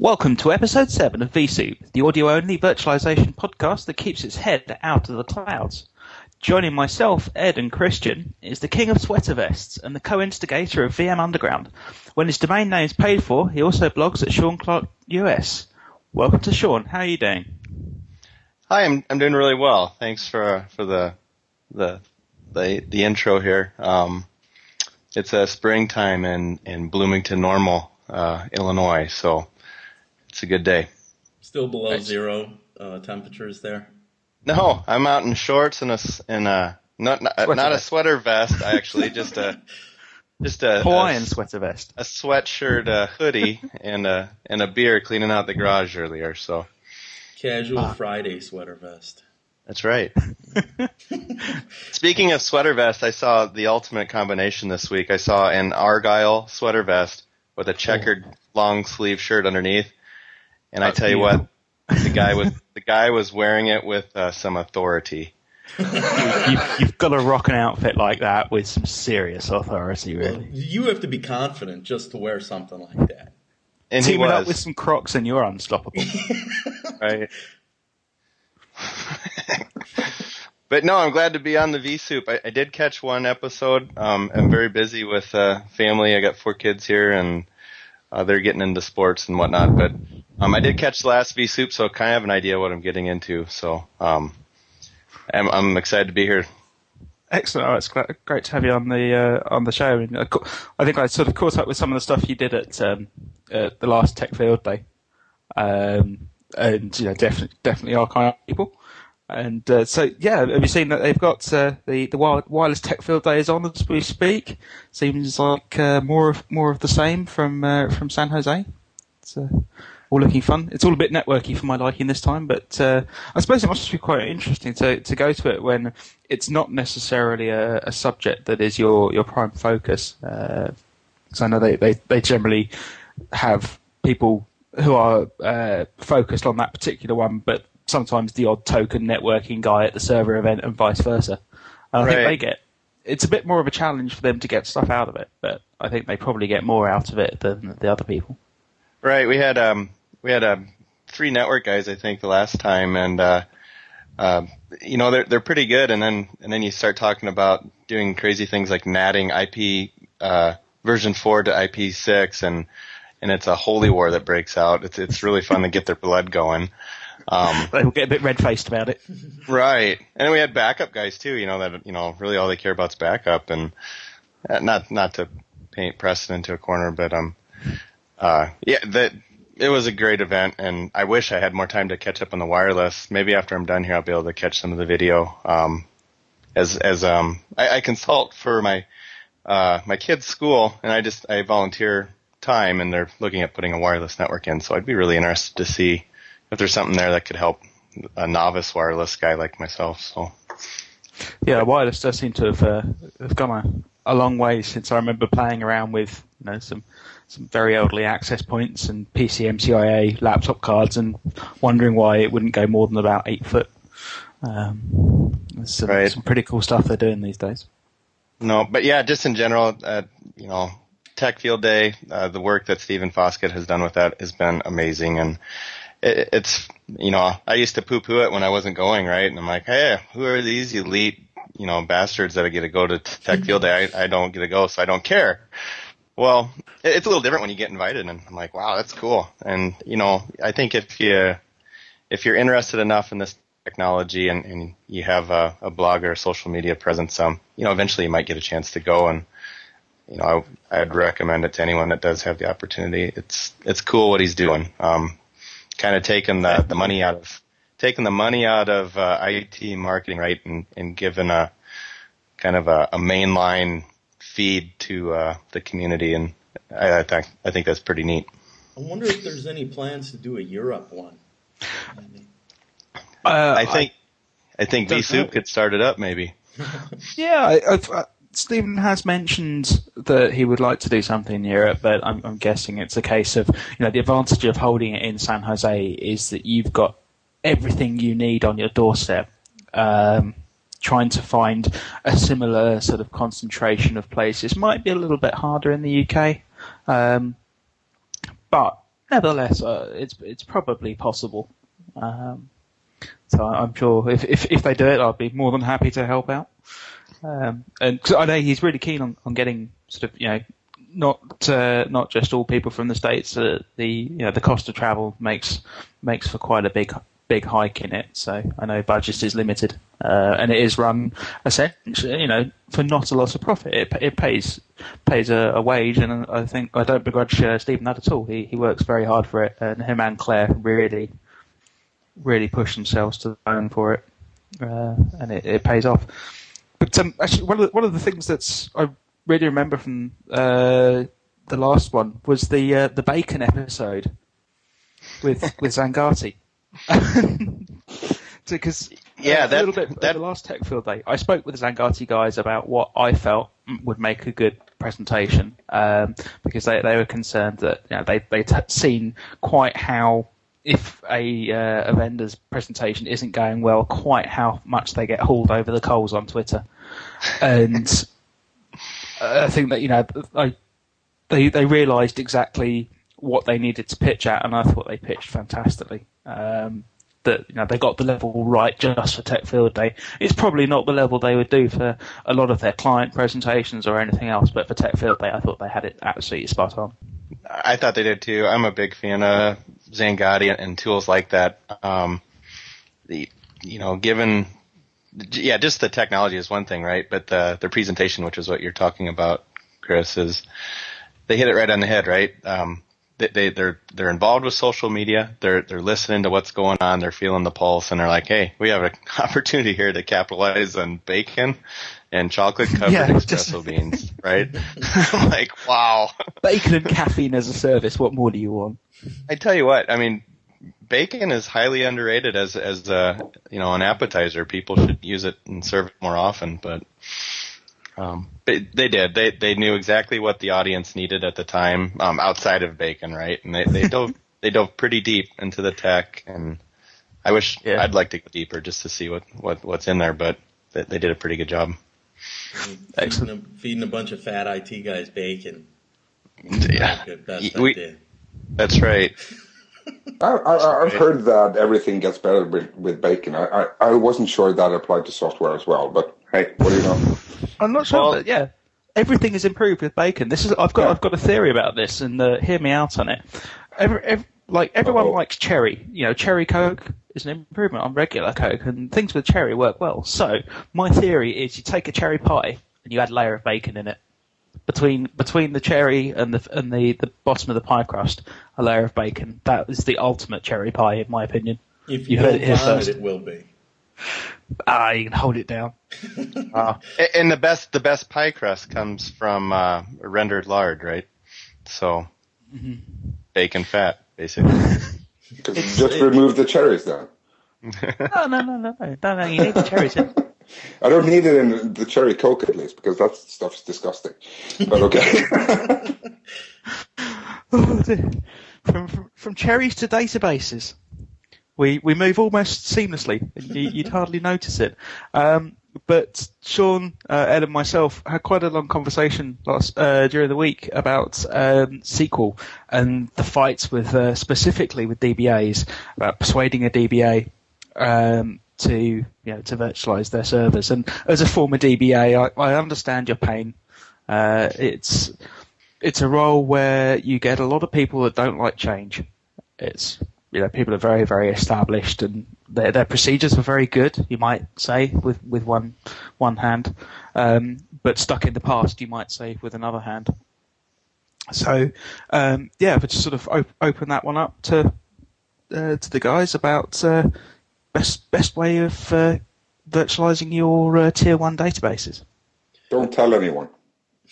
Welcome to episode 7 of VSoup, the audio only virtualization podcast that keeps its head out of the clouds. Joining myself, Ed, and Christian is the king of sweater vests and the co instigator of VM Underground. When his domain name is paid for, he also blogs at Sean Clark US. Welcome to Sean. How are you doing? Hi, I'm I'm doing really well. Thanks for for the the the, the intro here. Um, it's a springtime in in Bloomington Normal, uh, Illinois, so it's a good day. Still below nice. zero uh, temperatures there. No, I'm out in shorts and a and a not not, not a sweater vest. Actually, just a just a Hawaiian a, sweater vest, a sweatshirt, a hoodie, and a and a beer cleaning out the garage earlier. So casual uh, Friday sweater vest. That's right. Speaking of sweater vest, I saw the ultimate combination this week. I saw an Argyle sweater vest with a checkered long sleeve shirt underneath, and I tell you what, the guy was the guy was wearing it with uh, some authority. you, have got to rock an outfit like that with some serious authority, really. Well, you have to be confident just to wear something like that. And Team it up with some Crocs, and you're unstoppable. right. but no, I'm glad to be on the VSoup. I, I did catch one episode. Um, I'm very busy with uh, family. I got four kids here, and uh, they're getting into sports and whatnot. But um, I did catch the last V Soup, so I kind of have an idea what I'm getting into. So um, I'm, I'm excited to be here. Excellent. Oh, it's great to have you on the uh, on the show. And uh, I think I sort of caught up with some of the stuff you did at, um, at the last Tech Field Day, um, and you know, definitely definitely of people. And uh, so, yeah, have you seen that they've got uh, the the wireless tech field day is on as we speak? Seems like uh, more of more of the same from uh, from San Jose. It's uh, all looking fun. It's all a bit networky for my liking this time, but uh, I suppose it must be quite interesting to to go to it when it's not necessarily a, a subject that is your your prime focus. Because I know they, they they generally have people who are focused on that particular one, but sometimes the odd token networking guy at the server event and vice versa. And I right. think they get it's a bit more of a challenge for them to get stuff out of it, but I think they probably get more out of it than the other people. Right. We had um we had um three network guys I think the last time and uh uh, you know they're they're pretty good and then and then you start talking about doing crazy things like natting IP uh version 4 to IP6 and and it's a holy war that breaks out. It's it's really fun to get their blood going. Um, They'll get a bit red faced about it. Right. And we had backup guys too, you know, that, you know, really all they care about is backup and uh, not, not to paint Preston into a corner, but, um, uh, yeah, that, it was a great event and I wish I had more time to catch up on the wireless. Maybe after I'm done here, I'll be able to catch some of the video. Um, as, as, um, I, I consult for my, uh, my kid's school and I just, I volunteer time and they're looking at putting a wireless network in. So I'd be really interested to see, if there's something there that could help a novice wireless guy like myself. So. Yeah, wireless does seem to have, uh, have gone a, a long way since I remember playing around with you know some some very elderly access points and PCMCIA laptop cards and wondering why it wouldn't go more than about eight foot. Um, there's some, right. some pretty cool stuff they're doing these days. No, but yeah, just in general, uh, you know, Tech Field Day, uh, the work that Stephen Foskett has done with that has been amazing, and it, it's you know I used to poo poo it when I wasn't going right, and I'm like, hey, who are these elite you know bastards that I get to go to Tech Field Day? I, I don't get to go, so I don't care. Well, it's a little different when you get invited, and I'm like, wow, that's cool. And you know, I think if you if you're interested enough in this technology and, and you have a, a blog or a social media presence, um, you know, eventually you might get a chance to go and you know, I, I'd recommend it to anyone that does have the opportunity. It's it's cool what he's doing. Um, kind of taken the the money out of taking the money out of uh, IT marketing, right, and and given a kind of a, a mainline feed to uh, the community, and I, I think I think that's pretty neat. I wonder if there's any plans to do a Europe one. Uh, I think I, I think VSoup could start it up maybe. yeah, I, I, Stephen has mentioned that he would like to do something in Europe, but I'm, I'm, guessing it's a case of, you know, the advantage of holding it in San Jose is that you've got everything you need on your doorstep. Um, trying to find a similar sort of concentration of places might be a little bit harder in the UK, um, but nevertheless, uh, it's it's probably possible. Um, so I'm sure if, if if they do it, I'll be more than happy to help out. Um, and cause I know he's really keen on, on getting sort of you know not uh, not just all people from the states. Uh, the you know the cost of travel makes makes for quite a big big hike in it. So I know budget is limited, uh, and it is run essentially, you know, for not a lot of profit. It, it pays pays a, a, wage, and I think I don't begrudge uh, Stephen that at all. He he works very hard for it, and him and Claire really really push themselves to the bone for it, uh, and it, it, pays off. But um, actually, one of the, one of the things that's I really remember from uh, the last one was the uh, the bacon episode with with Xangati. Because yeah, that, a little bit that, the last Tech Field Day, I spoke with the Xangati guys about what I felt would make a good presentation um, because they they were concerned that you know, they they'd seen quite how if a, uh, presentation isn't going well, quite how much they get hauled over the coals on Twitter, and I think that you know I, they they realised exactly what they needed to pitch at, and I thought they pitched fantastically. Um, that you know they got the level right just for Tech Field Day. It's probably not the level they would do for a lot of their client presentations or anything else, but for Tech Field Day, I thought they had it absolutely spot on. I thought they did too. I'm a big fan of Xangati and tools like that. Um, the you know, given yeah, just the technology is one thing, right? But the the presentation, which is what you're talking about, Chris, is they hit it right on the head, right? Um, they, they they're they're involved with social media. They're they're listening to what's going on. They're feeling the pulse, and they're like, "Hey, we have an opportunity here to capitalize on bacon and chocolate covered yeah, espresso just... beans, right?" Like, "Wow, bacon and caffeine as a service. What more do you want?" I tell you what. I mean, bacon is highly underrated as as a you know an appetizer. People should use it and serve it more often, but um, they, they did. They they knew exactly what the audience needed at the time, um, outside of bacon, right? And they they dove they dove pretty deep into the tech, and I wish yeah. I'd like to go deeper just to see what what what's in there, but they, they did a pretty good job. Feeding a, feeding a bunch of fat IT guys bacon. Yeah, we, that's right. I, have heard that everything gets better with, with bacon. I, I, I wasn't sure that applied to software as well, but hey, what do you know? I'm not sure, well, but yeah, everything is improved with bacon. This is I've got yeah. I've got a theory about this, and uh, hear me out on it. Every, every, like everyone Uh-oh. likes cherry. You know, cherry Coke is an improvement on regular Coke, and things with cherry work well. So my theory is you take a cherry pie and you add a layer of bacon in it. Between between the cherry and the and the, the bottom of the pie crust, a layer of bacon. That is the ultimate cherry pie, in my opinion. If you, you heard it here first. It, it will be. Ah, you can hold it down. uh, and the best the best pie crust comes from uh, rendered lard, right? So mm-hmm. bacon fat, basically. just it, remove the cherries then. no, no, no, no, no, no, You need the cherries in. I don't need it in the cherry coke at least because that stuff's disgusting. But okay. oh, from, from from cherries to databases we we move almost seamlessly. You, would hardly notice it. Um, but Sean, uh, Ed, and myself had quite a long conversation last uh, during the week about um, SQL and the fights with uh, specifically with DBAs about persuading a DBA um, to you know to virtualize their servers. And as a former DBA, I, I understand your pain. Uh, it's it's a role where you get a lot of people that don't like change. It's you know, people are very, very established and their, their procedures are very good, you might say, with, with one, one hand. Um, but stuck in the past, you might say, with another hand. So, um, yeah, but just sort of op- open that one up to, uh, to the guys about, uh, best, best way of, uh, virtualizing your, uh, tier one databases. Don't tell anyone.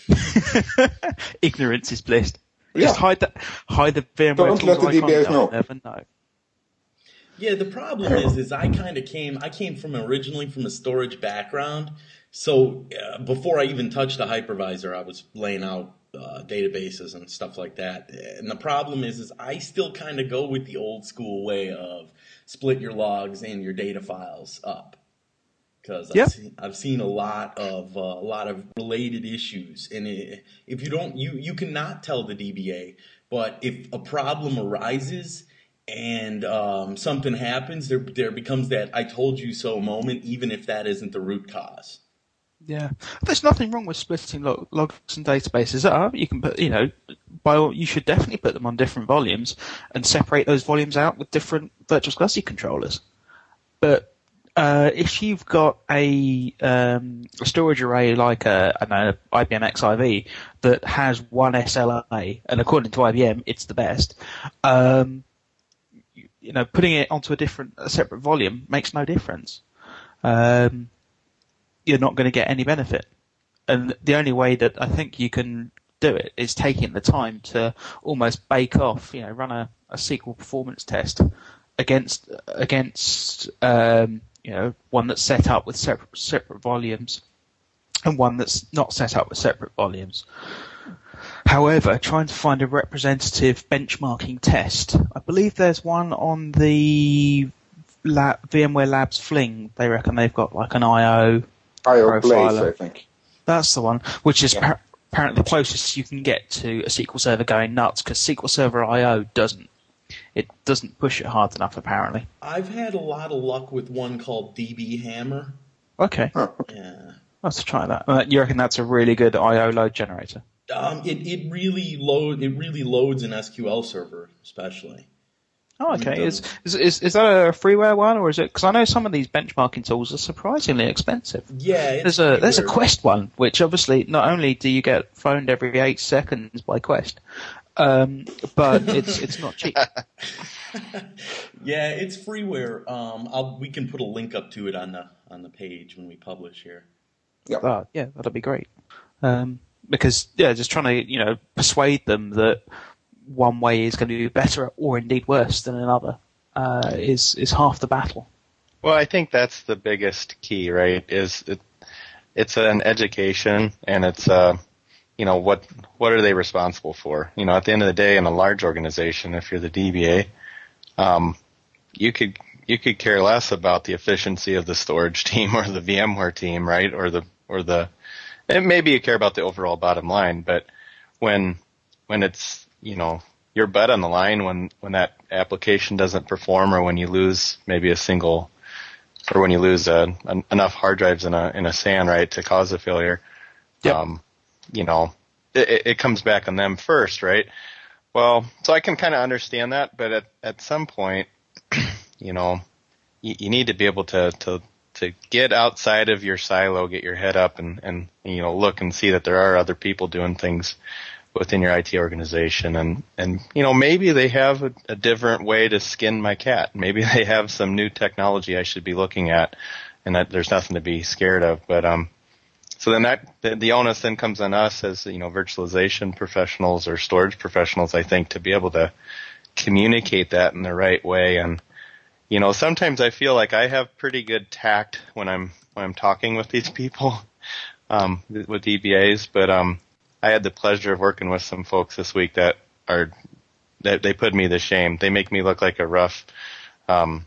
Ignorance is bliss. Just hide the hide the VMware Don't let the DBAs know. Never know. Yeah, the problem is, is I kind of came, I came from originally from a storage background. So uh, before I even touched a hypervisor, I was laying out uh, databases and stuff like that. And the problem is, is I still kind of go with the old school way of split your logs and your data files up because I've, seen, I've seen a lot of uh, a lot of related issues, and it, if you don't, you you cannot tell the DBA But if a problem arises and um, something happens, there there becomes that "I told you so" moment, even if that isn't the root cause. Yeah, there's nothing wrong with splitting log- logs and databases up. You can put, you know, by all, you should definitely put them on different volumes and separate those volumes out with different virtual SCSI controllers. But uh, if you've got a, um, a storage array like a, I know, IBM XIV that has one SLA, and according to IBM, it's the best. Um, you, know, putting it onto a different, a separate volume makes no difference. Um, you're not going to get any benefit. And the only way that I think you can do it is taking the time to almost bake off, you know, run a, a SQL performance test against against um, you know one that's set up with separate separate volumes and one that's not set up with separate volumes. However, trying to find a representative benchmarking test, I believe there's one on the lab, VMware Labs Fling. They reckon they've got like an IO IO Blaze, I think. That's the one, which is Yeah. par- apparently the closest you can get to a SQL Server going nuts because SQL Server I/O doesn't. It doesn't push it hard enough, apparently. I've had a lot of luck with one called DBhammer. Okay, Huh. Yeah. let's try that. Uh, you reckon that's a really good I/O load generator? Um, it, it really load it really loads an SQL server, especially. Oh, okay. Is, is is is that a freeware one or is it? Because I know some of these benchmarking tools are surprisingly expensive. Yeah, it's There's a there's a. Quest one, which obviously not only do you get phoned every eight seconds by Quest, um, but it's it's not cheap. Yeah, it's freeware. Um, I'll, we can put a link up to it on the on the page when we publish here. Oh, yeah, that'd be great. Um, because yeah, just trying to you know persuade them that one way is going to be better or indeed worse than another uh, is is half the battle. Well, I think that's the biggest key, right? Is it, it's an education and it's uh you know what what are they responsible for? You know, at the end of the day, in a large organization, if you're the DBA, um, you could you could care less about the efficiency of the storage team or the VMware team, right? Or the or the and maybe you care about the overall bottom line, but when when it's you know your butt on the line when when that application doesn't perform or when you lose maybe a single or when you lose uh, en- enough hard drives in a in a SAN right to cause a failure, Yep. um, you know, it, it- it comes back on them first, right? Well, so I can kind of understand that, but at at some point, you know, you, you need to be able to to to get outside of your silo, get your head up, and and you know look and see that there are other people doing things within your IT organization, and and you know maybe they have a, a different way to skin my cat. Maybe they have some new technology I should be looking at, and that there's nothing to be scared of. But um, so then that the, the onus then comes on us as you know virtualization professionals or storage professionals, I think, to be able to communicate that in the right way. And you know, sometimes I feel like I have pretty good tact when I'm when I'm talking with these people, um, with DBAs. But um, I had the pleasure of working with some folks this week that are that they put me to shame. They make me look like a rough. Um,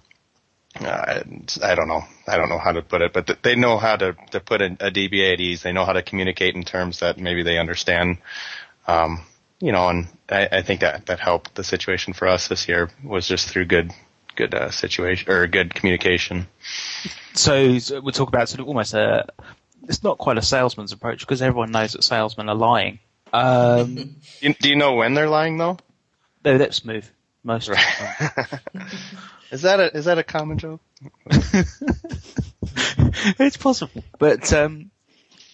uh, I don't know. I don't know how to put it, but th- they know how to, to put a, a DBA at ease. They know how to communicate in terms that maybe they understand. Um, you know, and I, I think that that helped the situation for us this year was just through good, good uh, situation or good communication. So, so we talk about sort of almost a. It's not quite a salesman's approach because everyone knows that salesmen are lying. Um, You, do you know when they're lying though? no, that's smooth. Most of the time. Is that a is that a common joke? it's possible, but um,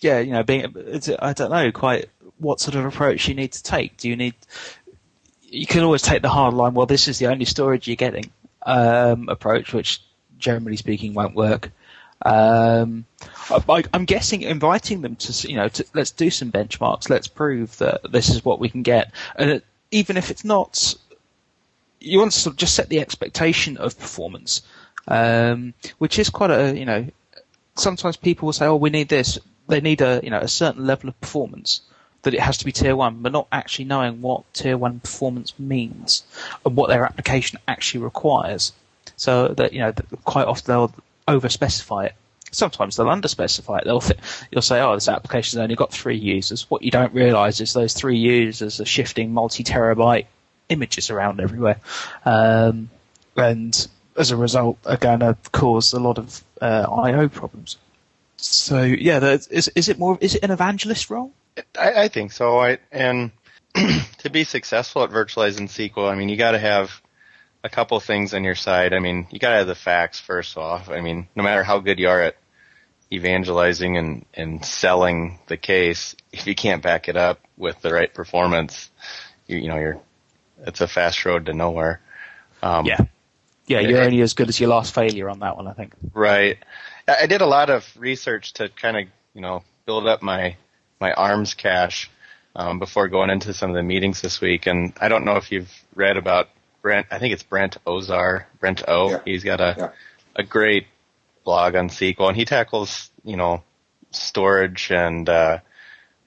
yeah, you know, being it's, I don't know quite what sort of approach you need to take. Do you need? You can always take the hard line. Well, this is the only storage you're getting um, approach, which generally speaking won't work. Um, I, I'm guessing inviting them to, you know, to, let's do some benchmarks. Let's prove that this is what we can get, and it, even if it's not you want to sort of just set the expectation of performance, um, which is quite a you know. Sometimes people will say, "Oh, we need this." They need a you know a certain level of performance that it has to be tier one, but not actually knowing what tier one performance means and what their application actually requires. So that you know quite often they'll over specify it. Sometimes they'll under specify it. They'll th- you'll say, "Oh, this application's only got three users." What you don't realise is those three users are shifting multi terabyte images around everywhere, um, and as a result, are going to cause a lot of uh, I/O problems. So yeah, is is it more is it an evangelist role? I, I think so. I and to be successful at virtualizing SQL, I mean, you got to have a couple things on your side. I mean, you got to have the facts first off. I mean, no matter how good you are at evangelizing and, and selling the case, if you can't back it up with the right performance, you, you know, you're, it's a fast road to nowhere. Um, yeah. Yeah, you're it, only as good as your last failure on that one, I think. Right. I did a lot of research to kind of, you know, build up my, my arms cache, um, before going into some of the meetings this week. And I don't know if you've read about Brent, I think it's Brent Ozar, Brent O. Yeah. He's got a, yeah. a great blog on SQL, and he tackles you know storage and uh,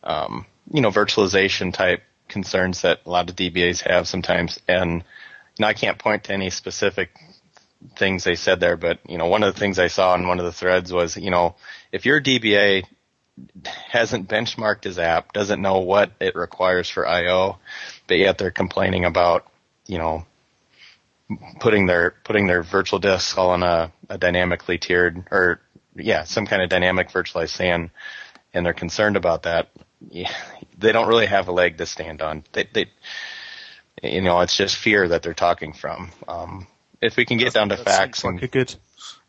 um, you know virtualization type concerns that a lot of DBAs have sometimes. And you know, I can't point to any specific things they said there, but you know, one of the things I saw in one of the threads was, you know, if your DBA hasn't benchmarked his app, doesn't know what it requires for I/O, but yet they're complaining about, you know, putting their putting their virtual disks all on a, a dynamically tiered or yeah some kind of dynamic virtualized SAN, and they're concerned about that. Yeah, they don't really have a leg to stand on. They, they you know, it's just fear that they're talking from. Um, if we can get down to facts, like and, a good,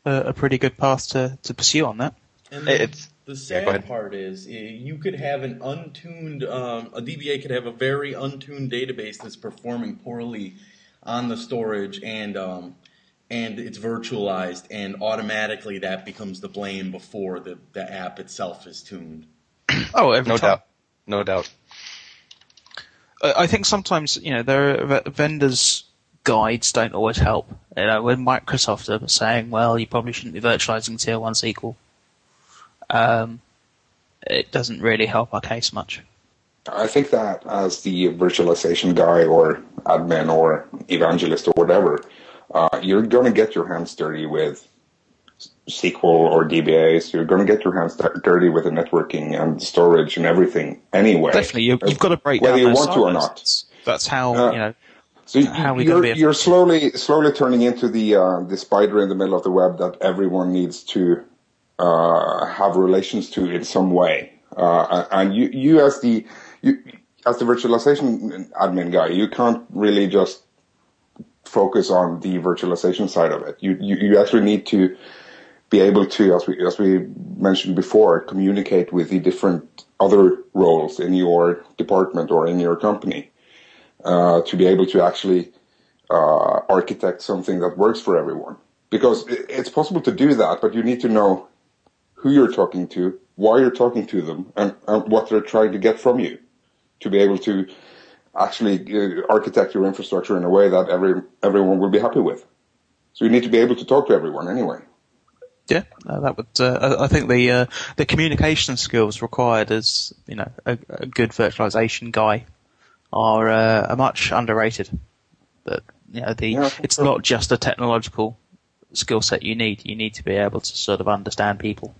uh, a pretty good path to, to pursue on that. And it's the sad yeah, part is you could have an untuned, um, a DBA could have a very untuned database that's performing poorly on the storage and um, and it's virtualized and automatically that becomes the blame before the, the app itself is tuned. Oh, every no time. doubt, no doubt. I think sometimes you know there are vendors guides don't always help. You know, when Microsoft are saying, "Well, you probably shouldn't be virtualizing tier one SQL," um, it doesn't really help our case much. I think that as the virtualization guy or admin or evangelist or whatever, uh, you're going to get your hands dirty with SQL or DBAs. You're going to get your hands dirty with the networking and storage and everything anyway. Definitely, you, have got to break whether you want to or not. That's how uh, you know. So you, are you're slowly slowly turning into the uh, the spider in the middle of the web that everyone needs to uh, have relations to in some way. Uh, and you you as the you, as the virtualization admin guy, you can't really just focus on the virtualization side of it. You, you, you actually need to be able to, as we, as we mentioned before, communicate with the different other roles in your department or in your company, uh, to be able to actually, uh, architect something that works for everyone. Because it's possible to do that, but you need to know who you're talking to, why you're talking to them, and, and what they're trying to get from you to be able to actually uh, architect your infrastructure in a way that every everyone will be happy with. So you need to be able to talk to everyone anyway. Yeah, uh, that would. Uh, I think the uh, the communication skills required as you know a, a good virtualization guy are uh, are much underrated. But you know the yeah, it's so. not just a technological skill set you need. You need to be able to sort of understand people.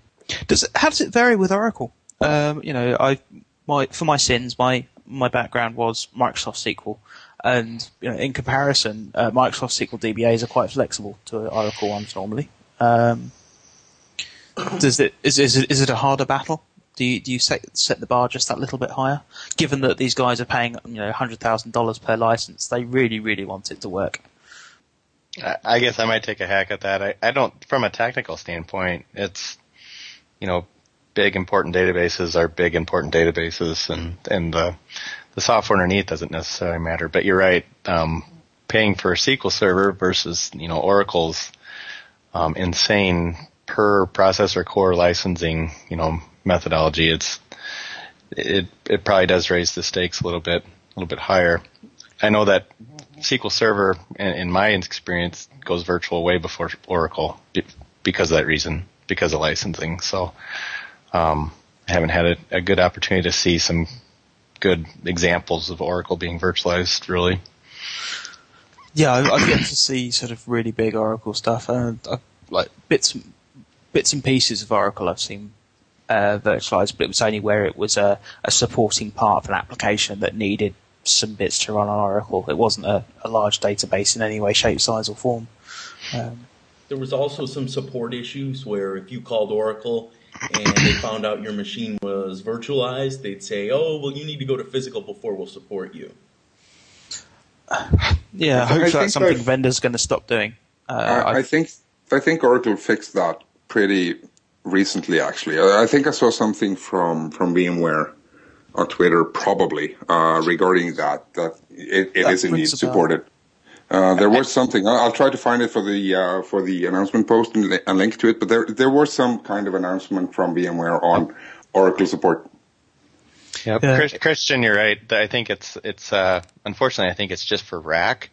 Does how does it vary with Oracle? Um, you know, I my for my sins, my my background was Microsoft SQL, and you know, in comparison, uh, Microsoft SQL DBAs are quite flexible to Oracle ones normally. Um, does it is, is it is it a harder battle? Do you do you set set the bar just that little bit higher? Given that these guys are paying you know hundred thousand dollars per license, they really really want it to work. I guess I might take a hack at that. I, I don't, from a technical standpoint, it's, you know, big important databases are big important databases and and the the software underneath doesn't necessarily matter. But you're right. Um, paying for a SQL server versus you know Oracle's um, insane per processor core licensing you know methodology. It's it it probably does raise the stakes a little bit a little bit higher. I know that SQL Server, in, in my experience, goes virtual way before Oracle because of that reason, because of licensing. So um, I haven't had a, a, good opportunity to see some good examples of Oracle being virtualized, really. Yeah, I've yet to see sort of really big Oracle stuff. Uh, like bits, bits and pieces of Oracle I've seen uh, virtualized, but it was only where it was a, a, supporting part of an application that needed some bits to run on Oracle. It wasn't a, a large database in any way, shape, size, or form. Um, there was also some support issues where if you called Oracle and they found out your machine was virtualized, they'd say, "Oh, well, you need to go to physical before we'll support you." Yeah, hopefully that's something I've, vendors going to stop doing. Uh, I, I, think I think Oracle fixed that pretty recently. Actually, I think I saw something from from VMware on Twitter, probably uh, regarding that that it, it that is indeed supported. Uh, there was something. I'll try to find it for the uh, for the announcement post and, and link to it. But there there was some kind of announcement from VMware on Oracle support. Yep. Yeah. Christian, you're right. I think it's it's uh, unfortunately I think it's just for RAC.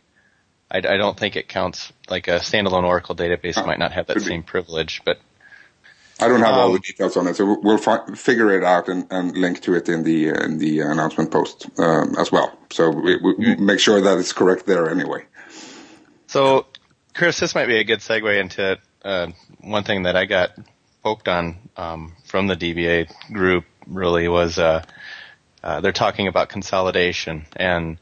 I, I don't think it counts like a standalone Oracle database uh, might not have that same be. privilege, but I don't have um, all the um, details on it, so we'll fi- figure it out and, and, link to it in the uh, in the announcement post um, as well. So we, we mm-hmm. make sure that it's correct there anyway. So, Chris, this might be a good segue into uh, one thing that I got poked on um, from the DBA group. Really was uh, uh, they're talking about consolidation and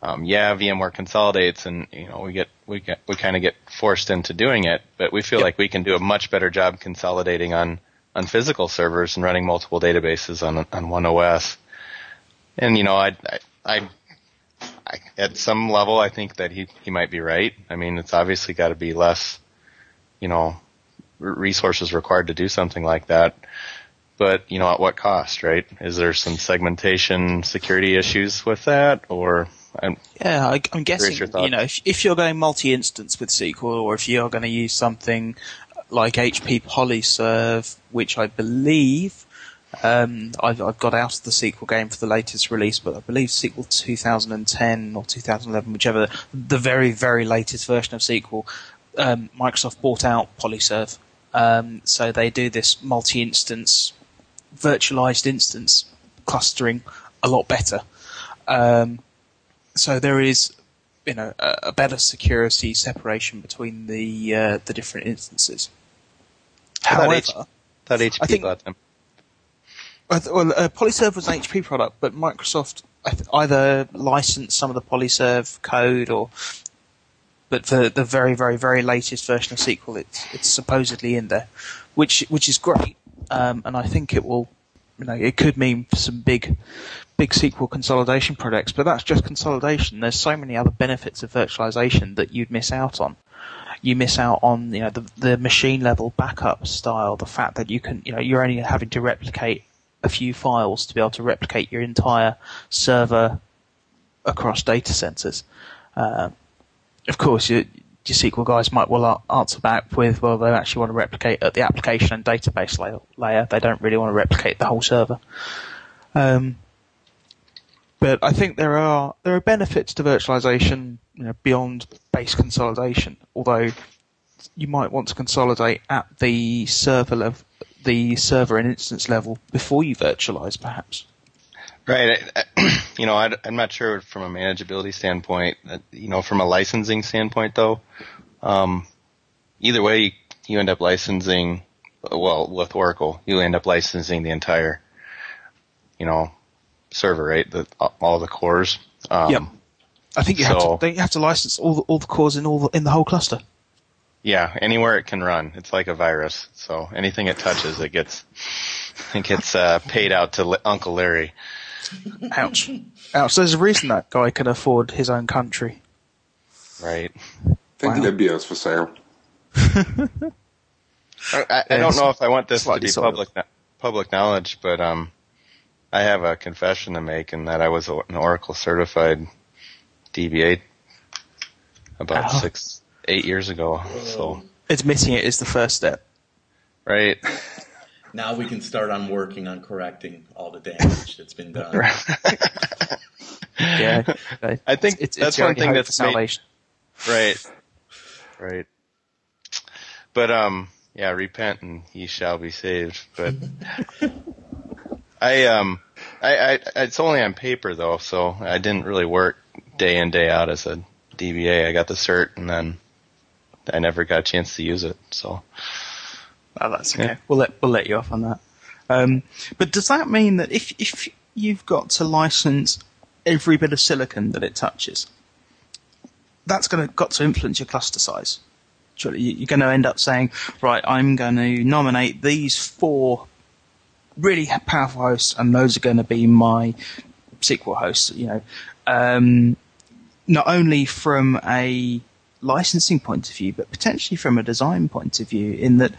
um, yeah, VMware consolidates, and you know we get we get we kind of get forced into doing it, but we feel yep. like we can do a much better job consolidating on on physical servers and running multiple databases on on one OS. And you know, I I, I at some level I think that he he might be right. I mean, it's obviously got to be less, you know, resources required to do something like that. But you know at what cost right? Is there some segmentation security issues with that or I'm yeah, I, am guessing you know if, if, you're going multi-instance with SQL, or if you're going to use something like HP PolyServe, which I believe um, I've, I've, got out of the sequel game for the latest release, but I believe sequel 2010 or 2011, whichever the very very latest version of sequel, um, Microsoft bought out PolyServe, um, so they do this multi-instance virtualized instance clustering a lot better. Um, so there is, you know, a, a better security separation between the uh, the different instances. However, that, H- that HP I think. Well, uh, PolyServe was an HP product, but Microsoft either licensed some of the PolyServe code or but for the very, very, very latest version of SQL, it's it's supposedly in there, which which is great, um, and I think it will, you know, it could mean some big big SQL consolidation projects, but that's just consolidation. There's so many other benefits of virtualization that you'd miss out on. You miss out on, you know, the, the machine level backup style, the fact that you can, you know, you're only having to replicate a few files to be able to replicate your entire server across data centers. Uh, of course, your, your SQL guys might well answer back with, well, they actually want to replicate at the application and database layer. They don't really want to replicate the whole server. Um, but I think there are there are benefits to virtualization you know, beyond base consolidation. Although you might want to consolidate at the server level, the server and instance level before you virtualize, perhaps. Right. You know, I'm not sure from a manageability standpoint. You know, from a licensing standpoint, though, um, either way, you end up licensing. Well, with Oracle, you end up licensing the entire, you know, server, right? The, all the cores. Um, yep. I think you so, have to. you have to license all the, all the cores in all the, in the whole cluster? Yeah, anywhere it can run. It's like a virus. So anything it touches, it gets it gets uh, paid out to Uncle Larry. Ouch! Ouch! There's a reason that guy can afford his own country. Right. I think wow. Libya is for sale. I, I, don't know if I want this to be public public knowledge, but um, I have a confession to make in that I was an Oracle certified DBA about oh. six, eight years ago. So admitting it is the first step. Right. Now we can start on working on correcting all the damage that's been done. yeah, I think it's, it's, that's one thing that's salvation. Made, right, right. But um, yeah, repent and ye shall be saved. But I um, I, I it's only on paper though, so I didn't really work day in day out as a DBA. I got the cert and then I never got a chance to use it. So. Oh, that's okay. Yeah. We'll let we'll let you off on that. Um, but does that mean that if if you've got to license every bit of silicon that it touches. That's going to got to influence your cluster size. Surely You're going to end up saying, right, I'm going to nominate these four really powerful hosts, and those are going to be my SQL hosts. You know, um, not only from a licensing point of view, but potentially from a design point of view, in that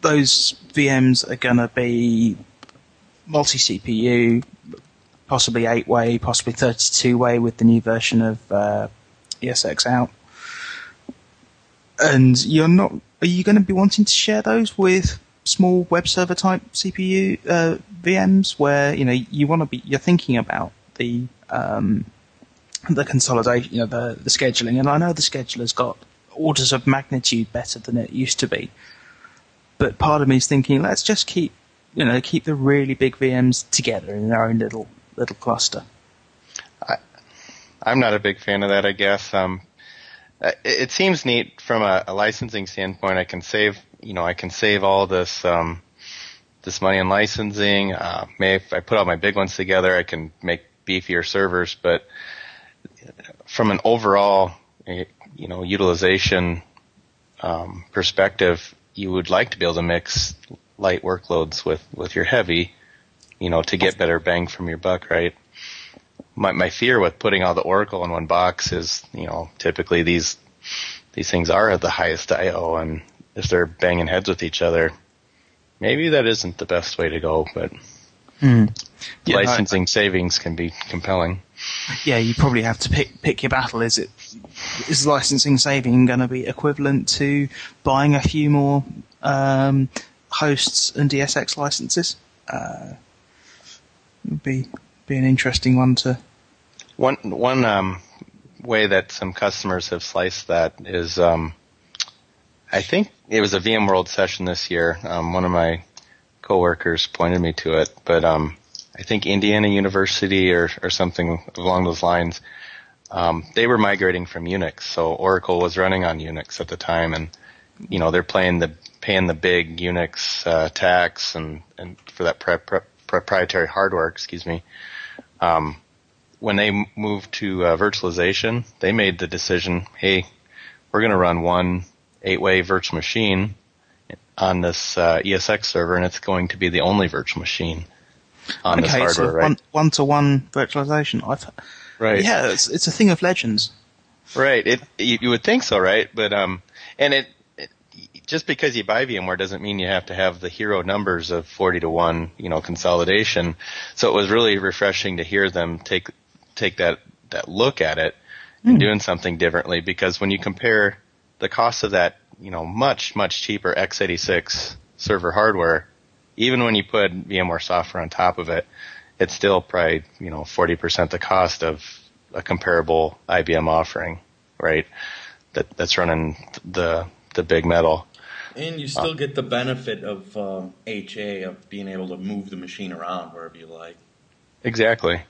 those VMs are going to be multi CPU, possibly 8 way, possibly 32 way with the new version of uh, ESX out. And you're not, are you going to be wanting to share those with small web server type CPU uh, VMs where, you know, you want to be, you're thinking about the, um, the consolidation, you know, the, the scheduling. And I know the scheduler's got orders of magnitude better than it used to be. But part of me is thinking, let's just keep, you know, keep the really big VMs together in their own little little cluster. I, I'm not a big fan of that. I guess um, it, it seems neat from a, a, licensing standpoint. I can save, you know, I can save all this um, this money in licensing. Uh, maybe if I put all my big ones together, I can make beefier servers. But from an overall, you know, utilization um, perspective, you would like to be able to mix light workloads with with your heavy you know, to get better bang from your buck, right? My my fear with putting all the Oracle in one box is, you know, typically these these things are at the highest I/O, and if they're banging heads with each other, maybe that isn't the best way to go. But mm. yeah, licensing I, savings can be compelling. Yeah, you probably have to pick pick your battle. Is it is licensing saving going to be equivalent to buying a few more um, hosts and ESX licenses? Uh, would be be an interesting one to. One one um, way that some customers have sliced that is, um, I think it was a VMworld session this year. Um, one of my coworkers pointed me to it, but um, I think Indiana University or or something along those lines. Um, they were migrating from Unix, so Oracle was running on Unix at the time, and you know they're playing the paying the big Unix uh, tax and and for that proprietary hardware, excuse me, um, when they moved to uh, virtualization, they made the decision, hey, we're going to run one eight-way virtual machine on this uh, ESX server, and it's going to be the only virtual machine on okay, this hardware, so right? One to one virtualization. I've, right. Yeah, it's it's a thing of legends. Right. It you, you would think so, right? But um, and it just because you buy VMware doesn't mean you have to have the hero numbers of 40 to 1, you know, consolidation. So it was really refreshing to hear them take, take that, that look at it mm. and hmm. doing something differently because when you compare the cost of that, you know, much, much cheaper x86 server hardware, even when you put VMware software on top of it, it's still probably, you know, 40% the cost of a comparable IBM offering, right? That, that's running the, the big metal. And you still uh, get the benefit of um, HA of being able to move the machine around wherever you like. Exactly.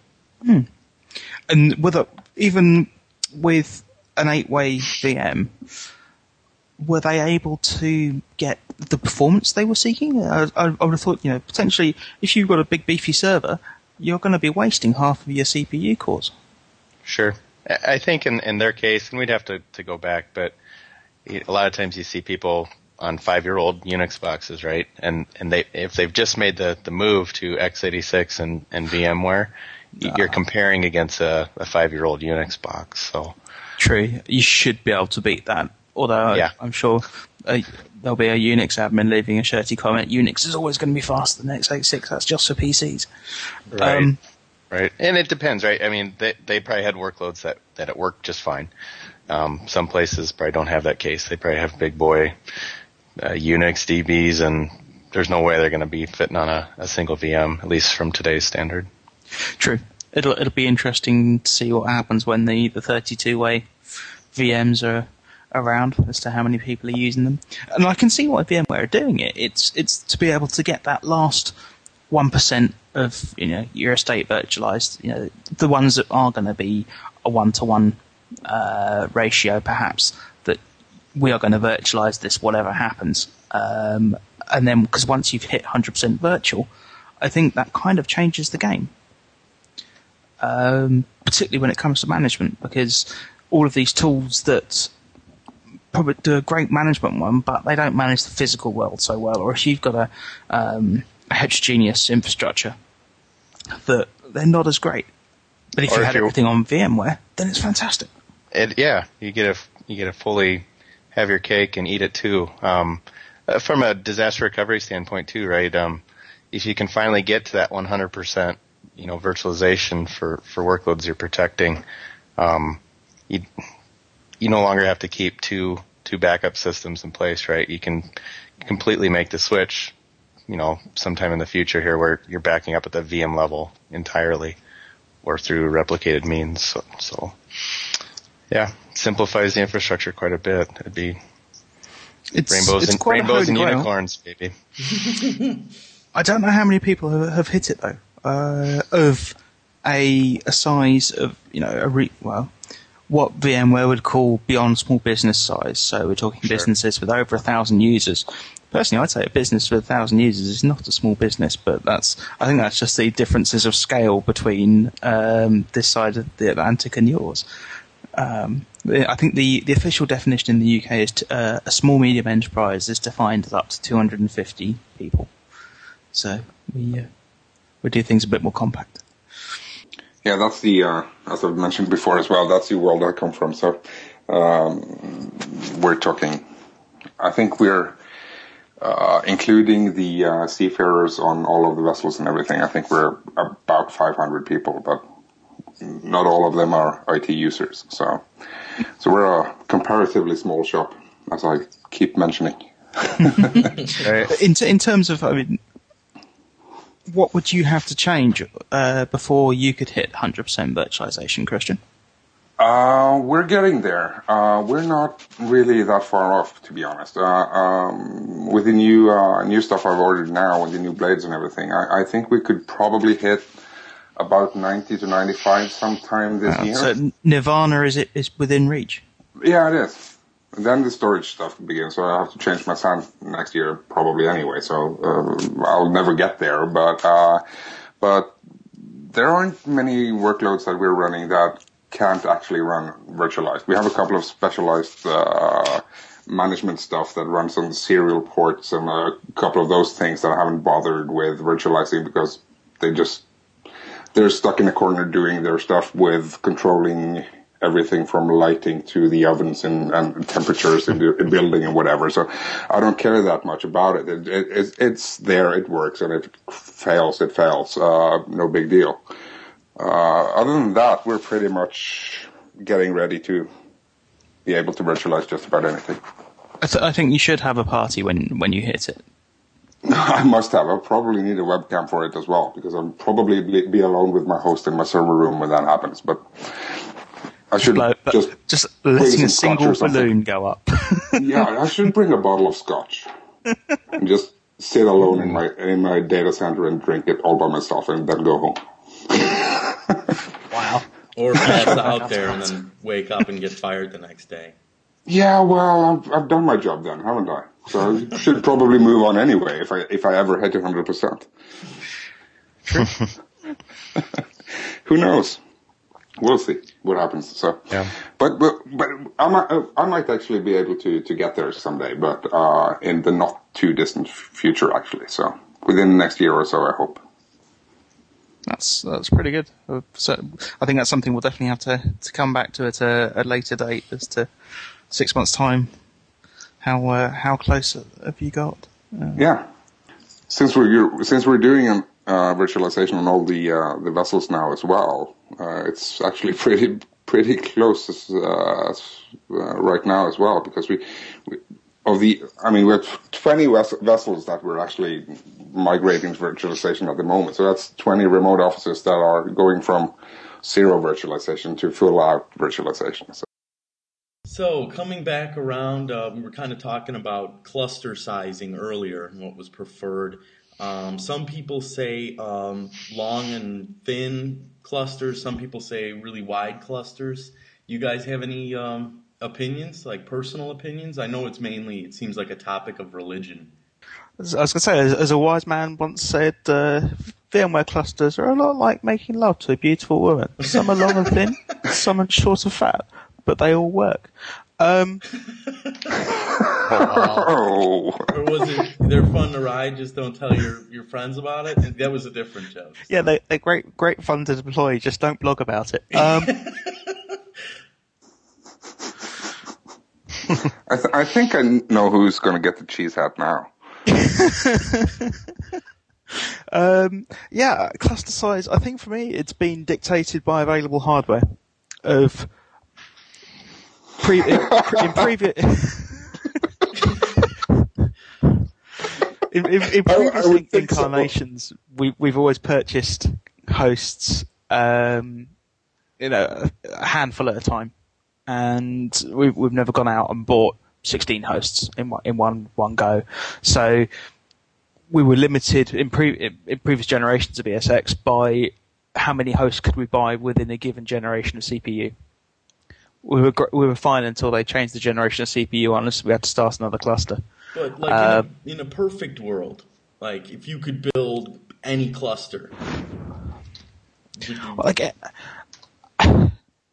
Hmm. And with a, even with an eight-way VM, were they able to get the performance they were seeking? I, I, I would have thought, you know, potentially if you've got a big beefy server, you're going to be wasting half of your CPU cores. Sure. I think in, in their case, and we'd have to, to go back, but a lot of times you see people on five year old Unix boxes, right? And and they if they've just made the, the move to x86 and, and VMware, uh, you're comparing against a, a five year old Unix box. So true, you should be able to beat that. Although yeah. I, am sure uh, there'll be a Unix admin leaving a shirty comment. Unix is always going to be faster than x86. That's just for PCs. Right. Um, right. And it depends, right? I mean, they they probably had workloads that that it worked just fine. Um, some places probably don't have that case. They probably have big boy uh, Unix DBs, and there's no way they're going to be fitting on a, a single VM, at least from today's standard. True. It'll it'll be interesting to see what happens when the the 32 way VMs are around as to how many people are using them. And I can see why VMware are doing it. It's it's to be able to get that last one percent of you know your estate virtualized. You know the ones that are going to be a one to one ratio, perhaps that we are going to virtualize this whatever happens. Um, and then, because once you've hit 100% virtual, I think that kind of changes the game. um, particularly when it comes to management, because all of these tools that probably do a great management one, but they don't manage the physical world so well. Or if you've got a, um, a heterogeneous infrastructure, that they're not as great. But if or you if had everything on VMware, then it's fantastic. It, yeah, you get a you get a fully have your cake and eat it too. Um, uh, from a disaster recovery standpoint too, right? Um, if you can finally get to that 100%, you know, virtualization for, for workloads you're protecting, um, you, you no longer have to keep two, two backup systems in place, right? You can completely make the switch, you know, sometime in the future here where you're backing up at the VM level entirely or through replicated means. So, so yeah, simplifies the infrastructure quite a bit. It'd be it's, rainbows it's and rainbows and unicorns, baby. I don't know how many people have, have hit it though. Uh, of a a size of you know a re, well, what VMware would call beyond small business size. So we're talking sure. businesses with over a thousand users. Personally, I'd say a business with a thousand users is not a small business, but that's I think that's just the differences of scale between um, this side of the Atlantic and yours. Um, I think the, the official definition in the UK is to, uh, a small medium enterprise is defined as up to 250 people. So we uh, we do things a bit more compact. Yeah, that's the uh, as I've mentioned before as well. That's the world I come from. So um, we're talking. I think we're uh, including the uh, seafarers on all of the vessels and everything. I think we're about 500 people, but not all of them are IT users. So, so we're a comparatively small shop, as I keep mentioning. in in terms of, I mean, what would you have to change uh, before you could hit 100% virtualization, Christian? Uh, we're getting there. Uh, we're not really that far off, to be honest. Uh, um, with the new uh, new stuff I've ordered now, with the new blades and everything, I, I think we could probably hit about 90 to 95 sometime this year. So Nirvana is it is within reach? Yeah, it is. Then the storage stuff begins, so I have to change my SAN next year probably anyway. So uh, I'll never get there, but uh, but there aren't many workloads that we're running that can't actually run virtualized. We have a couple of specialized uh, management stuff that runs on serial ports and a couple of those things that I haven't bothered with virtualizing because they just they're stuck in a corner doing their stuff with controlling everything from lighting to the ovens and, and temperatures in the building and whatever. So I don't care that much about it. it, it it's there, it works, and if it fails, it fails. Uh, no big deal. Uh, other than that, we're pretty much getting ready to be able to virtualize just about anything. I, th- I think you should have a party when, when you hit it. I must have. I'll probably need a webcam for it as well because I'll probably be alone with my host in my server room when that happens. But I should Blow, just just letting a single balloon go up. yeah, I should bring a bottle of scotch and just sit alone in my in my data center and drink it all by myself and then go home. wow. Or pass out there and then wake up and get fired the next day. Yeah, well, I've, I've done my job then, haven't I? So I should probably move on anyway if I if I ever hit 100%. Who knows? We'll see what happens. So, yeah. but but but I might I might actually be able to to get there someday, but uh, in the not too distant future, actually. So within the next year or so, I hope. That's that's pretty good. Uh, so I think that's something we'll definitely have to, to come back to at a, a later date as to six months time how uh, how close have you got? Uh, yeah, since we're since we're doing uh, virtualization on all the uh, the vessels now as well, uh, it's actually pretty pretty close as, uh, right now as well because we, we of the I mean we have 20 vessels that we're actually migrating to virtualization at the moment. So that's 20 remote offices that are going from zero virtualization to full out virtualization. So so coming back around, uh, we were kind of talking about cluster sizing earlier and what was preferred. Um, some people say um, long and thin clusters. Some people say really wide clusters. You guys have any um, opinions, like personal opinions? I know it's mainly, it seems like a topic of religion. I was going to say, as, as, a wise man once said, uh, VMware clusters are a lot like making love to a beautiful woman. Some are long and thin, some are short and fat, but they all work. Um, oh. Or was it they're fun to ride? Just don't tell your, your friends about it. That was a different joke. Yeah, they, are great great fun to deploy. Just don't blog about it. Um, I, th- I think I know who's going to get the cheese hat now. um, yeah, cluster size. I think for me, it's been dictated by available hardware. Of pre- in, in previous. in, in, in previous in, incarnations, so. we, we've always purchased hosts, um, you know, a handful at a time, and we've we've never gone out and bought 16 hosts in one, in one one go. So we were limited in, pre- in previous generations of ESX by how many hosts could we buy within a given generation of CPU. We were we were fine until they changed the generation of CPU on us. We had to start another cluster. But like uh, in, a, in a perfect world, like if you could build any cluster, like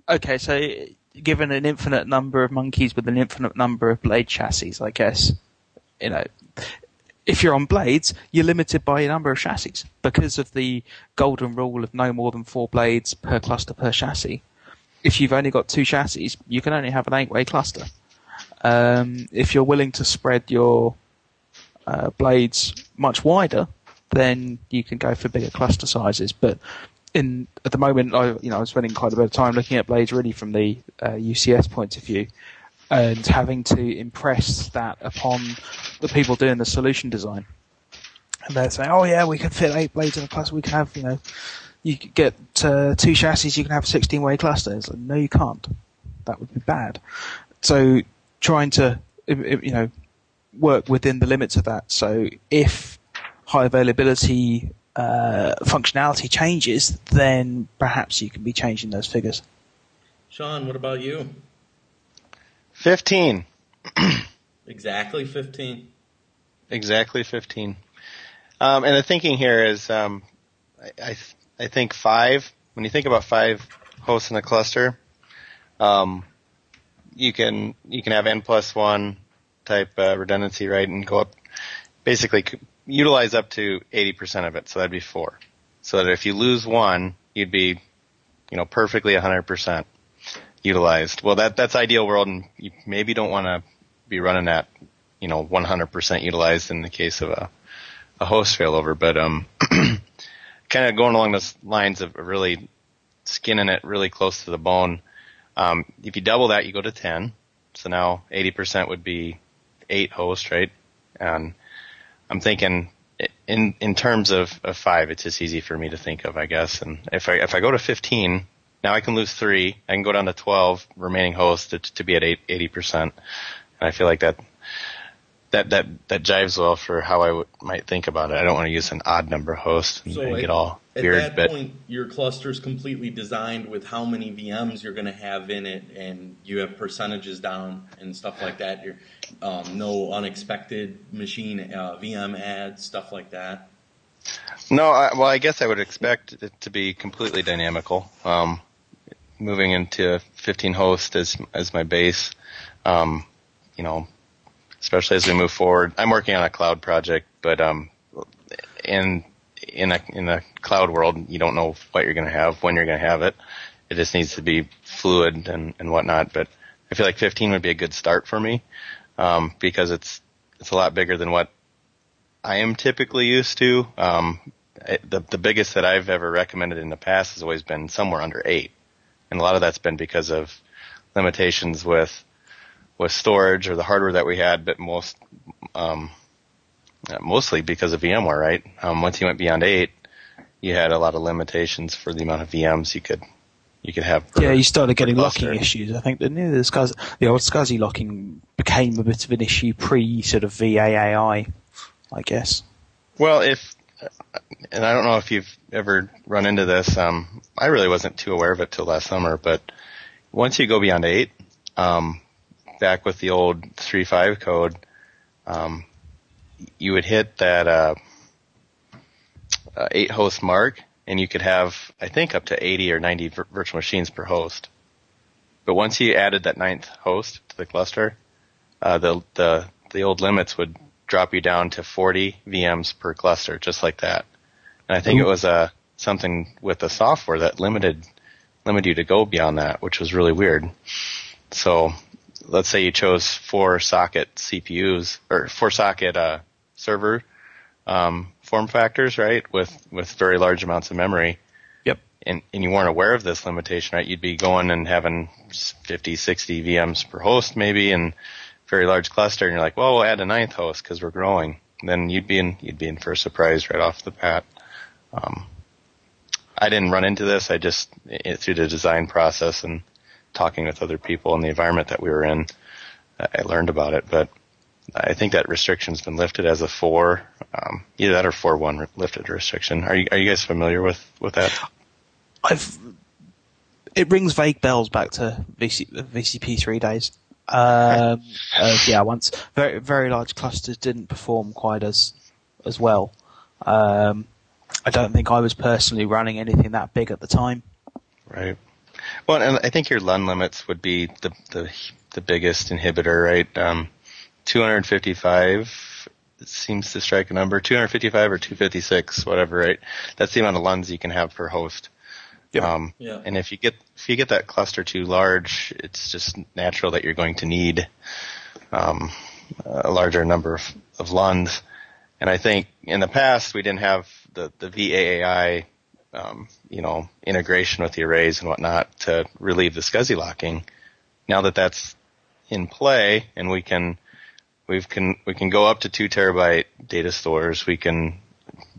okay, so given an infinite number of monkeys with an infinite number of blade chassis, I guess, you know, if you're on blades, you're limited by a number of chassis because of the golden rule of no more than four blades per cluster per chassis. If you've only got two chassis, you can only have an eight-way cluster. Um, if you're willing to spread your uh, blades much wider, then you can go for bigger cluster sizes. But in at the moment, I you know I'm spending quite a bit of time looking at blades really from the uh, UCS point of view, and having to impress that upon the people doing the solution design. And they're saying, "Oh yeah, we can fit eight blades in a cluster. We can have you know, you get uh, two chassis. You can have a 16-way cluster." It's like, no, you can't. That would be bad. So trying to you know work within the limits of that. So if high availability uh, functionality changes, then perhaps you can be changing those figures. Sean, what about you? 15. exactly 15. Exactly 15. Um, and the thinking here is, um, I, I, I, think five, when you think about five hosts in a cluster, um, you can, you can have n plus one type, uh, redundancy, right, and go up, basically utilize up to 80% of it, so that'd be four. So that if you lose one, you'd be, you know, perfectly 100% utilized. Well, that, that's ideal world and you maybe don't want to be running at, you know, 100% utilized in the case of a, a host failover, but, um, kind of going along those lines of really skinning it really close to the bone. Um, if you double that, you go to 10. So now 80% would be eight hosts, right? And I'm thinking in in terms of, of five, it's just easy for me to think of, I guess. And if I if I go to 15, now I can lose three. I can go down to 12 remaining hosts to, to be at 80 percent. And I feel like that that that that jives well for how I w- might think about it. I don't want to use an odd number host and, so and get all at weird. That but point, your cluster is completely designed with how many VMs you're going to have in it, and you have percentages down and stuff like that. You're, um, no unexpected machine uh, VM adds, stuff like that. No, I, well, I guess I would expect it to be completely dynamical. Um, moving into 15 host as as my base, um, you know, especially as we move forward. I'm working on a cloud project, but um, in in a in a cloud world, you don't know what you're going to have, when you're going to have it. It just needs to be fluid and and whatnot. But I feel like 15 would be a good start for me um, because it's it's a lot bigger than what I am typically used to. Um, the the biggest that I've ever recommended in the past has always been somewhere under eight, and a lot of that's been because of limitations with with storage or the hardware that we had, but most um, mostly because of VMware, right? Um, once you went beyond eight, you had a lot of limitations for the amount of VMs you could you could have. yeah, you started getting locking issues. I think the new the, SCSI, the old SCSI locking became a bit of an issue pre sort of VAAI, I guess. Well, if and I don't know if you've ever run into this. Um, I really wasn't too aware of it till last summer, but once you go beyond eight, um, back with the old 3.5 code, um, you would hit that, uh, uh, eight host mark, and you could have I think up to 80 or 90 vir- virtual machines per host. But once you added that ninth host to the cluster, uh, the the the old limits would drop you down to 40 VMs per cluster, just like that. And I think Ooh. it was uh, something with the software that limited limited you to go beyond that, which was really weird. So let's say you chose four socket CPUs or four socket uh, server um, form factors, right? With with very large amounts of memory. Yep. And and you weren't aware of this limitation, right? You'd be going and having 50, 60 VMs per host, maybe, and very large cluster, and you're like, well, we'll add a ninth host because we're growing. And then you'd be in you'd be in for a surprise right off the bat. Um, I didn't run into this. I just through the design process and talking with other people in the environment that we were in, I learned about it. But I think that restriction's been lifted as a four, um, either that or four one lifted restriction. Are you are you guys familiar with with that? I've it rings vague bells back to VC, VCP three days. Um, uh, yeah, once very very large clusters didn't perform quite as as well. Um, I don't think I was personally running anything that big at the time. Right. Well, and I think your LUN limits would be the the, the biggest inhibitor, right? Um, 255 seems to strike a number. 255 or 256, whatever, right? That's the amount of LUNs you can have per host. Yep. Um, yeah. And if you get if you get that cluster too large, it's just natural that you're going to need um, a larger number of, of LUNs. And I think in the past we didn't have the the VAAI, um, you know, integration with the arrays and whatnot to relieve the SCSI locking. Now that that's in play, and we can we can we can go up to two terabyte data stores. We can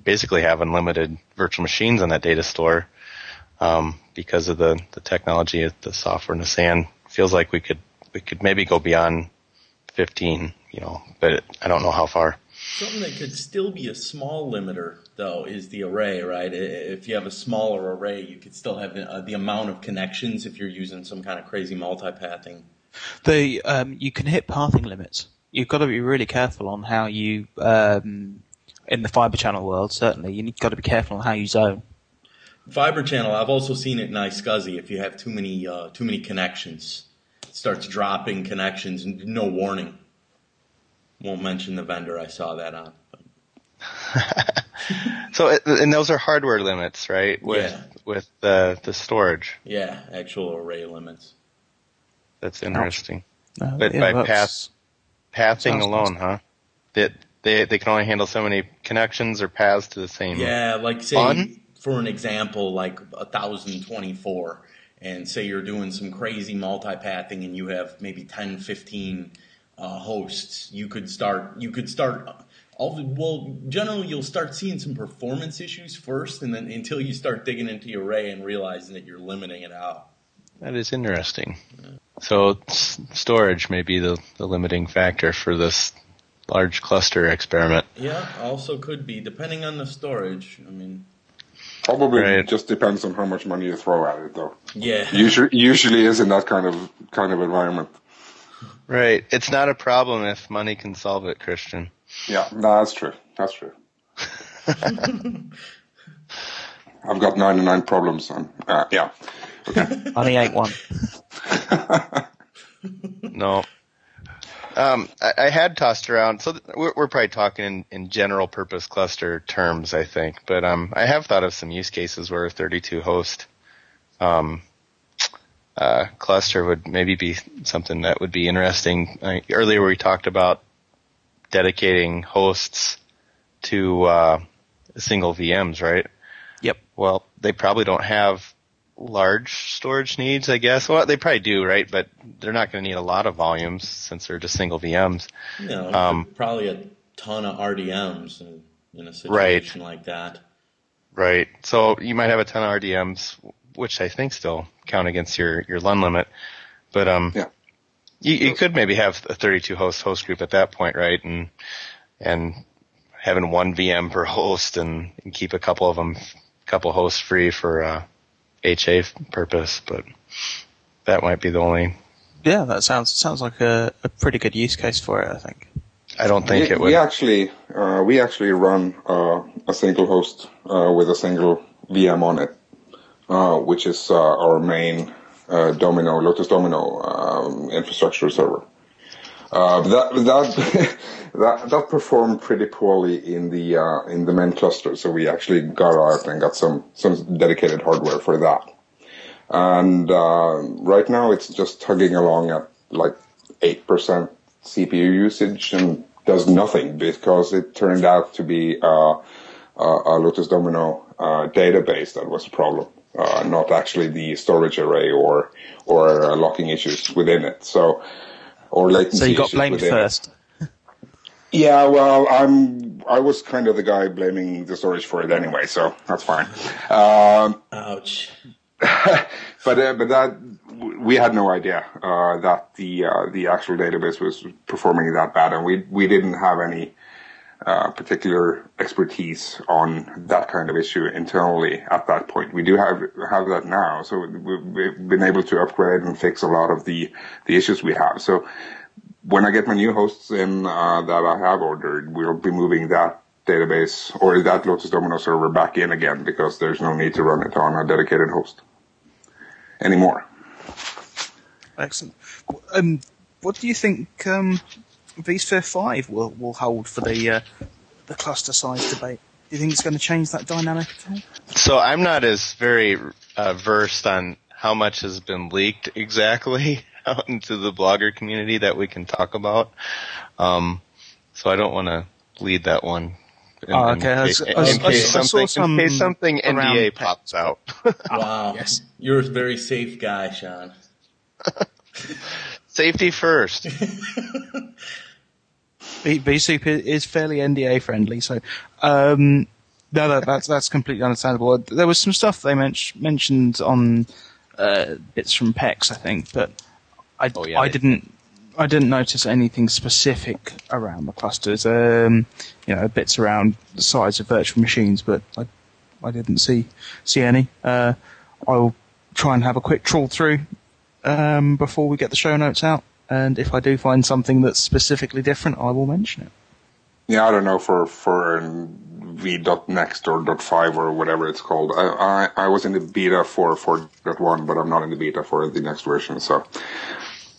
basically have unlimited virtual machines on that data store um, because of the the technology, the software, and the SAN. Feels like we could we could maybe go beyond 15, you know, but I don't know how far. Something that could still be a small limiter, though, is the array, right? If you have a smaller array, you could still have the, uh, the amount of connections if you're using some kind of crazy multipathing. The um, you can hit pathing limits. You've got to be really careful on how you, um, in the fiber channel world, certainly, you've got to be careful on how you zone. Fiber channel, I've also seen it in iSCSI. If you have too many uh, too many connections, it starts dropping connections and no warning. Won't mention the vendor I saw that on. so, and those are hardware limits, right? With yeah. with the the storage. Yeah, actual array limits. That's interesting. Uh, but yeah, by path pathing alone, huh? That they they can only handle so many connections or paths to the same. Yeah, like say fun? for an example, like a thousand twenty four, and say you're doing some crazy multipathing, and you have maybe 10, 15 uh, hosts. You could start. You could start. All the, well, generally you'll start seeing some performance issues first, and then until you start digging into your array and realizing that you're limiting it out. That is interesting. Yeah. So storage may be the, the limiting factor for this large cluster experiment. Yeah, also could be depending on the storage. I mean, probably right. just depends on how much money you throw at it, though. Yeah, usually usually is in that kind of kind of environment. Right. It's not a problem if money can solve it, Christian. Yeah, no, that's true. That's true. I've got 99 problems. On, uh, yeah. Money ain't one. no. Um, I, I, had tossed around, so we're, we're probably talking in, in, general purpose cluster terms, I think, but um, I have thought of some use cases where a 32 host um, uh, cluster would maybe be something that would be interesting. Uh, earlier we talked about dedicating hosts to uh, single VMs, right? Yep. Well, they probably don't have large storage needs, I guess. Well, they probably do, right? But they're not going to need a lot of volumes since they're just single VMs. No, um, probably a ton of RDMs in, in a situation right. like that. Right. So you might have a ton of RDMs, which I think still count against your your LUN limit. But um, yeah. You, you could maybe have a 32 host host group at that point, right? And and having one VM per host and, and keep a couple of them, couple hosts free for uh, HA purpose, but that might be the only. Yeah, that sounds sounds like a, a pretty good use case for it. I think. I don't think we, it would. We actually, uh, we actually run uh, a single host uh, with a single VM on it, uh, which is uh, our main uh, Domino Lotus Domino um, infrastructure server. That that that that performed pretty poorly in the in the main cluster, so we actually got out and got some some dedicated hardware for that. And right now, it's just tugging along at like eight percent CPU usage and does nothing because it turned out to be uh, a Lotus Domino uh, database that was a problem, uh, not actually the storage array or or uh, locking issues within it. So or latency. So you got blamed first. It. Yeah, well, I'm I was kind of the guy blaming the storage for it anyway, so that's fine. Um, Ouch. but uh, but that we had no idea uh, that the uh, the actual database was performing that bad, and we we didn't have any uh, particular expertise on that kind of issue internally at that point. We do have have that now, so we've been able to upgrade and fix a lot of the the issues we have. So when I get my new hosts in uh, that I have ordered, we'll be moving that database or that Lotus Domino server back in again because there's no need to run it on a dedicated host anymore. Excellent. Um, what do you think um, vSphere 5 will, will hold for the uh, the cluster size debate? Do you think it's going to change that dynamic at all? So I'm not as very uh, versed on how much has been leaked exactly out into the blogger community that we can talk about. Um, so I don't want to lead that one. In, oh, okay. In, case, in, case something, some in case something NDA pops out. wow. Yes. You're a very safe guy, Sean. Safety first. vSoup is fairly NDA friendly, so um, no, that, that's that's completely understandable. There was some stuff they men- mentioned on uh, bits from PEX, I think, but I, oh, yeah, I didn't I didn't notice anything specific around the clusters. Um, you know, bits around the size of virtual machines, but I I didn't see see any. Uh, I'll try and have a quick trawl through um, before we get the show notes out. And if I do find something that's specifically different, I will mention it. Yeah, I don't know for for v.next or .5 or whatever it's called. I, I, I was in the beta for for .1, but I'm not in the beta for the next version. So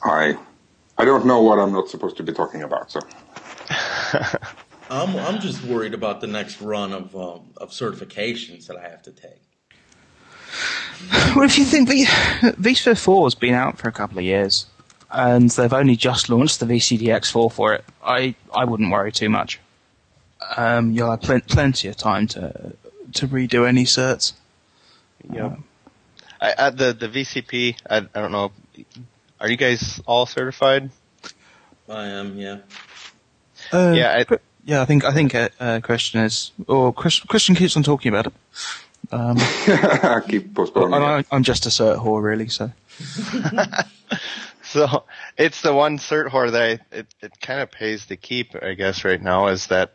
I I don't know what I'm not supposed to be talking about. So. I'm I'm just worried about the next run of um, of certifications that I have to take. Well, if you think v- vSphere 4 has been out for a couple of years, and they've only just launched the VCDX4 for it, I, I wouldn't worry too much. Um, you'll have pl- plenty of time to to redo any certs. Yeah. Um, I, I, the the VCP, I, I don't know. Are you guys all certified? I am. Yeah. Uh, yeah. I, yeah, I think I think a, uh, question is, or Christian keeps on talking about it. Um, I keep postponing. I, I'm just a cert whore, really. So. so it's the one cert whore that I, it it kind of pays to keep, I guess, right now. Is that,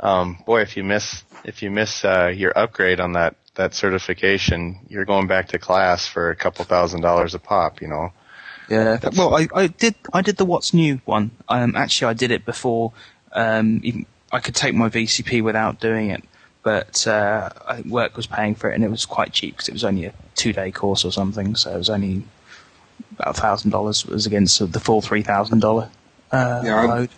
um, boy, if you miss if you miss uh, your upgrade on that that certification, you're going back to class for a couple thousand dollars a pop. You know. Yeah. That's, well, I, I did I did the what's new one. Um, actually, I did it before. Um, even, I could take my VCP without doing it but uh, work was paying for it, and it was quite cheap because it was only a two-day course or something. So it was only about thousand dollars. Was against the full three thousand uh, yeah, load.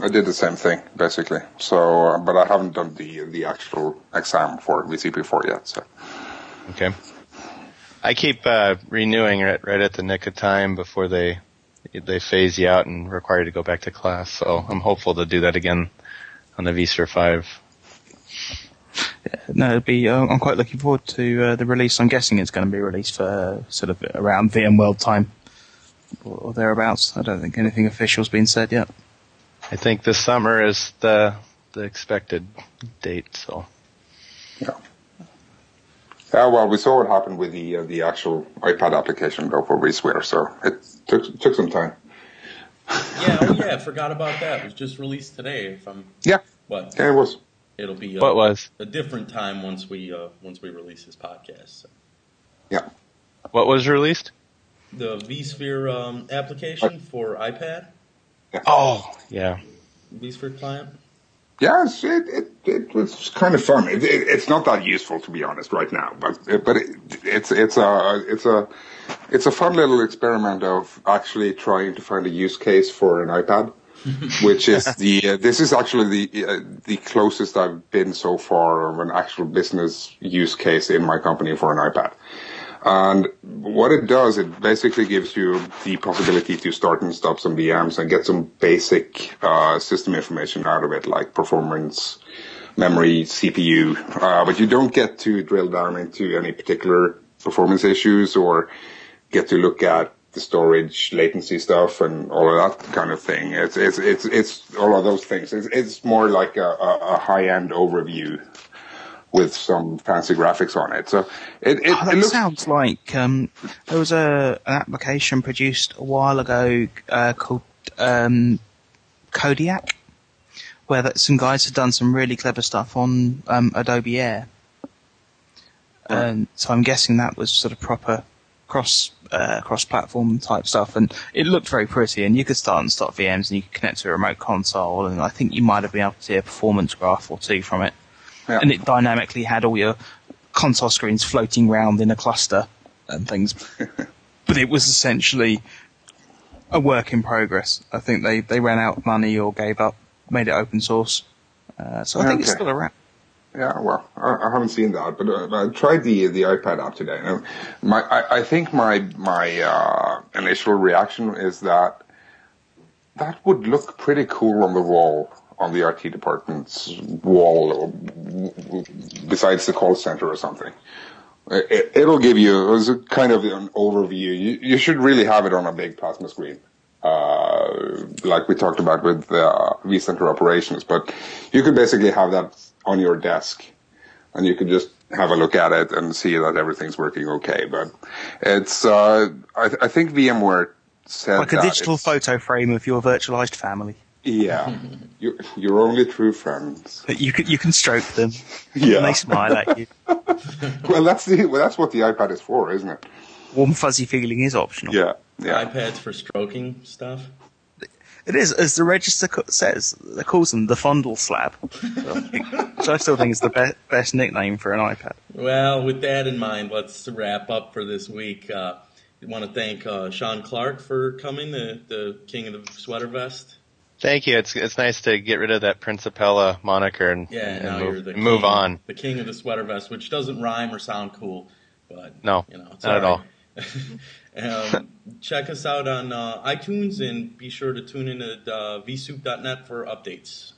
I, I did the same thing basically. So, uh, but I haven't done the the actual exam for VCP4 yet. So, okay. I keep uh, renewing it right at the nick of time before they they phase you out and require you to go back to class. So I'm hopeful to do that again on the vSphere 5 no, it'd be. Uh, I'm quite looking forward to uh, the release. I'm guessing it's going to be released for uh, sort of around VMworld time or, or thereabouts. I don't think anything official's been said yet. I think this summer is the the expected date. So. Yeah. Yeah, well, we saw what happened with the uh, the actual iPad application though for vSphere, so it took took some time. yeah, oh yeah, I forgot about that. It was just released today. If I'm yeah, what? Yeah, it was. It'll be a, what was a different time once we uh, once we release this podcast. So. Yeah. What was released? The vSphere um, application for iPad. Oh, yeah. vSphere client. Yes, it, it, it was kind of fun. It, it, it's not that useful to be honest right now, but but it, it's it's a it's a it's a fun little experiment of actually trying to find a use case for an iPad, which is the uh, this is actually the uh, the closest I've been so far of an actual business use case in my company for an iPad. And what it does, it basically gives you the possibility to start and stop some VMs and get some basic uh, system information out of it, like performance, memory, CPU. Uh, but you don't get to drill down into any particular performance issues or get to look at the storage latency stuff and all of that kind of thing. It's it's it's it's all of those things. It's it's more like a, a high end overview with some fancy graphics on it. So it, it, oh, it looks... sounds like um, there was a an application produced a while ago uh, called um, Kodiak, where that some guys had done some really clever stuff on um, Adobe Air. And so I'm guessing that was sort of proper cross uh, cross platform type stuff, and it looked very pretty. And you could start and stop VMs, and you could connect to a remote console, and I think you might have been able to see a performance graph or two from it yeah. and it dynamically had all your console screens floating around in a cluster and things. but it was essentially a work in progress. I think they, they ran out of money or gave up, made it open source. Uh, so I think okay. it's still around. Yeah, well, I, I haven't seen that, but uh, I tried the the iPad app today. Now, my, I, I think my my uh, initial reaction is that that would look pretty cool on the wall on the IT department's wall, or besides the call center or something. It, will give you a kind of an overview. You, you, should really have it on a big plasma screen, uh, like we talked about with the uh, vCenter operations. But you could basically have that on your desk, and you can just have a look at it and see that everything's working okay. But it's, uh, I, I, think VMware said like a digital photo frame of your virtualized family. Yeah, you, you're only true friends. But you can you can stroke them. Yeah, and they smile at you. well, that's the well, that's what the iPad is for, isn't it? Warm fuzzy feeling is optional. Yeah, yeah. iPads for stroking stuff. It is, as the register says, it calls them the fondle slab. So I, still think it's the be- best nickname for an iPad. Well, with that in mind, let's wrap up for this week. Uh, I want to thank uh, Sean Clark for coming, the, the king of the sweater vest. Thank you. It's it's nice to get rid of that Principella moniker and, yeah, and now move, you're the move king, on. The king of the sweater vest, which doesn't rhyme or sound cool, but no, you know, it's not all at all. um, check us out on uh, iTunes and be sure to tune in at uh, vsoup.net for updates.